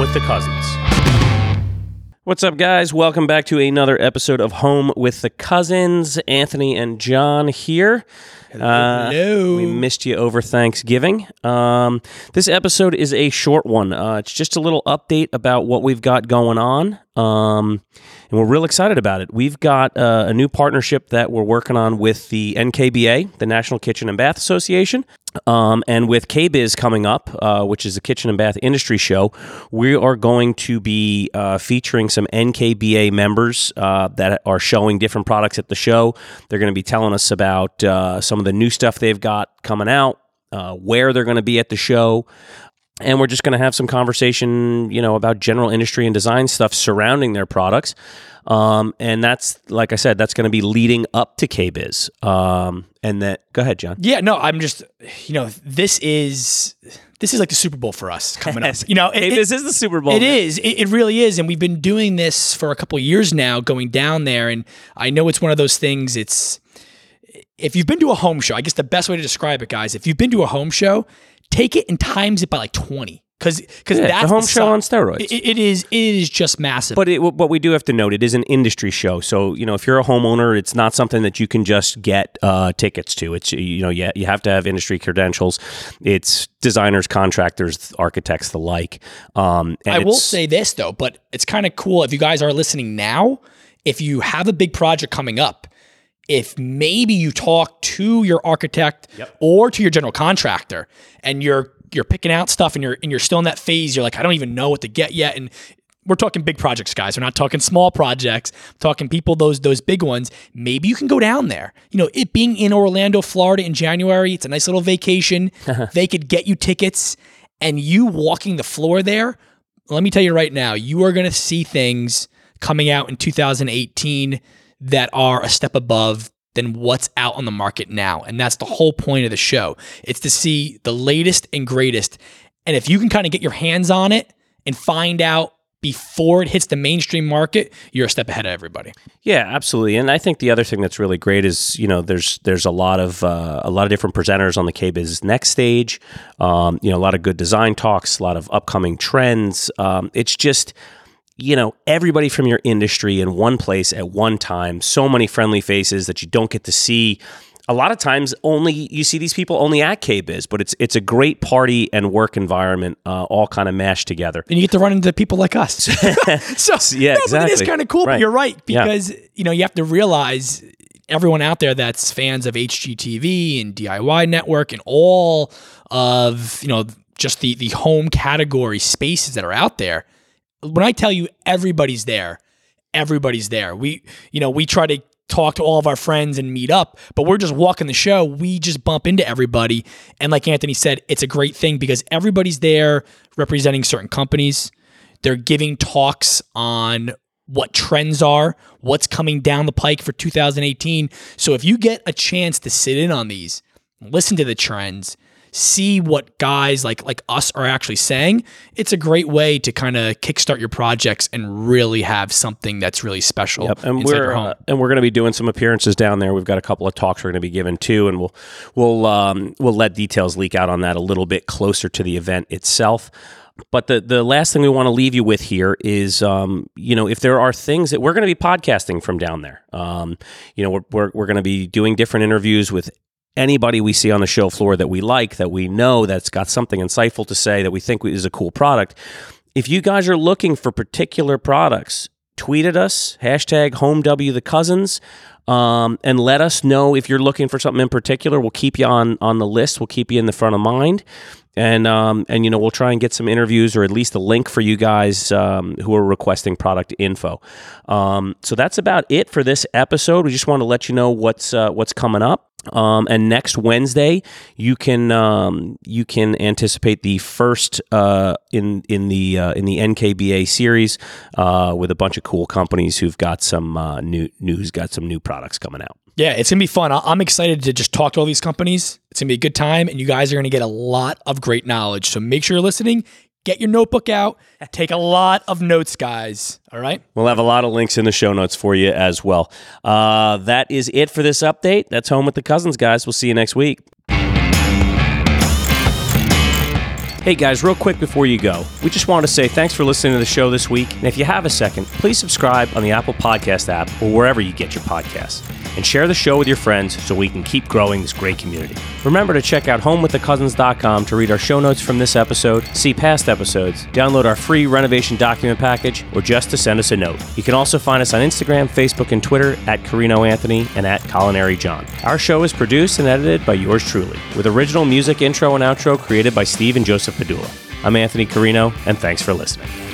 with the Cousins. What's up, guys? Welcome back to another episode of Home with the Cousins. Anthony and John here. Uh, Hello. we missed you over Thanksgiving. Um, this episode is a short one. Uh, it's just a little update about what we've got going on. Um, and we're real excited about it. We've got uh, a new partnership that we're working on with the NKBA, the National Kitchen and Bath Association. Um, and with KBIS coming up, uh, which is the Kitchen and Bath Industry Show, we are going to be uh, featuring some NKBA members uh, that are showing different products at the show. They're going to be telling us about uh, some of the new stuff they've got coming out, uh, where they're going to be at the show. And we're just going to have some conversation, you know, about general industry and design stuff surrounding their products. Um, and that's, like I said, that's going to be leading up to KBIS. Um, and that, go ahead, John. Yeah, no, I'm just, you know, this is this is like the Super Bowl for us coming up. You know, it, Hey, this is the Super Bowl. it is. It, it really is, and we've been doing this for a couple of years now, going down there. And I know it's one of those things. It's if you've been to a home show, I guess the best way to describe it, guys, if you've been to a home show, take it and times it by like twenty, because because Yeah, that's the home the show on steroids. It, it is. It is just massive. But it, what we do have to note, it is an industry show. So you know, if you're a homeowner, it's not something that you can just get uh, tickets to. It's you know, you, you have to have industry credentials. It's designers, contractors, architects, the like. Um, and I will say this though, but it's kind of cool if you guys are listening now. If you have a big project coming up, if maybe you talk to your architect or to your general contractor, and you're you're picking out stuff, and you're and you're still in that phase, you're like, I don't even know what to get yet, and we're talking big projects, guys. We're not talking small projects. I'm talking people those those big ones. Maybe you can go down there. You know, it being in Orlando, Florida in January, it's a nice little vacation. they could get you tickets, and you walking the floor there. Let me tell you right now, you are going to see things coming out in 2018 that are a step above than what's out on the market now. And that's the whole point of the show. It's to see the latest and greatest. And if you can kind of get your hands on it and find out before it hits the mainstream market, you're a step ahead of everybody. Yeah, absolutely. And I think the other thing that's really great is you know there's there's a lot of uh, a lot of different presenters on the KBIS next stage. Um, you know, a lot of good design talks, a lot of upcoming trends. Um, it's just you know everybody from your industry in one place at one time. So many friendly faces that you don't get to see. A lot of times, only you see these people only at KBIS, but it's it's a great party and work environment, uh, all kind of mashed together. And you get to run into people like us. so Yeah, no, but it is kind of cool. Right. But you're right Yeah. because you know you have to realize everyone out there that's fans of HGTV and DIY Network and all of you know just the the home category spaces that are out there. When I tell you everybody's there, everybody's there. We you know we try to talk to all of our friends and meet up, but we're just walking the show. We just bump into everybody. And like Anthony said, it's a great thing because everybody's there representing certain companies. They're giving talks on what trends are, what's coming down the pike for 2018. So if you get a chance to sit in on these, listen to the trends, see what guys like like us are actually saying, it's a great way to kind of kickstart your projects and really have something that's really special Yep, and we're home. uh, and we're going to be doing some appearances down there. We've got a couple of talks we're going to be giving too, and we'll we'll um, we'll let details leak out on that a little bit closer to the event itself. But the the last thing we want to leave you with here is, um, you know, if there are things that we're going to be podcasting from down there, um, you know, we're we're, we're going to be doing different interviews with anybody we see on the show floor that we like, that we know that's got something insightful to say, that we think is a cool product. If you guys are looking for particular products, tweet at us, hashtag HomeW the Cousins, um, and let us know if you're looking for something in particular. We'll keep you on on the list. We'll keep you in the front of mind, and um, and you know we'll try and get some interviews or at least a link for you guys um, who are requesting product info. Um, so that's about it for this episode. We just want to let you know what's uh, what's coming up. Um, and next Wednesday, you can um, you can anticipate the first uh, in in the uh, in the NKBA series uh, with a bunch of cool companies who've got some uh, new news, got some new products coming out. Yeah, it's gonna be fun. I'm excited to just talk to all these companies. It's gonna be a good time, and you guys are gonna get a lot of great knowledge. So make sure you're listening. Get your notebook out. Take a lot of notes, guys. All right. We'll have a lot of links in the show notes for you as well. Uh, that is it for this update. That's home with the cousins, guys. We'll see you next week. Hey guys, real quick before you go, we just want to say thanks for listening to the show this week. And if you have a second, please subscribe on the Apple Podcast app or wherever you get your podcasts. And share the show with your friends so we can keep growing this great community. Remember to check out homewiththecousins.com to read our show notes from this episode, see past episodes, download our free renovation document package, or just to send us a note. You can also find us on Instagram, Facebook, and Twitter at Carrino Anthony and at Colaneri John. Our show is produced and edited by yours truly, with original music intro and outro created by Steve and Joseph Padula. I'm Anthony Carrino, and thanks for listening.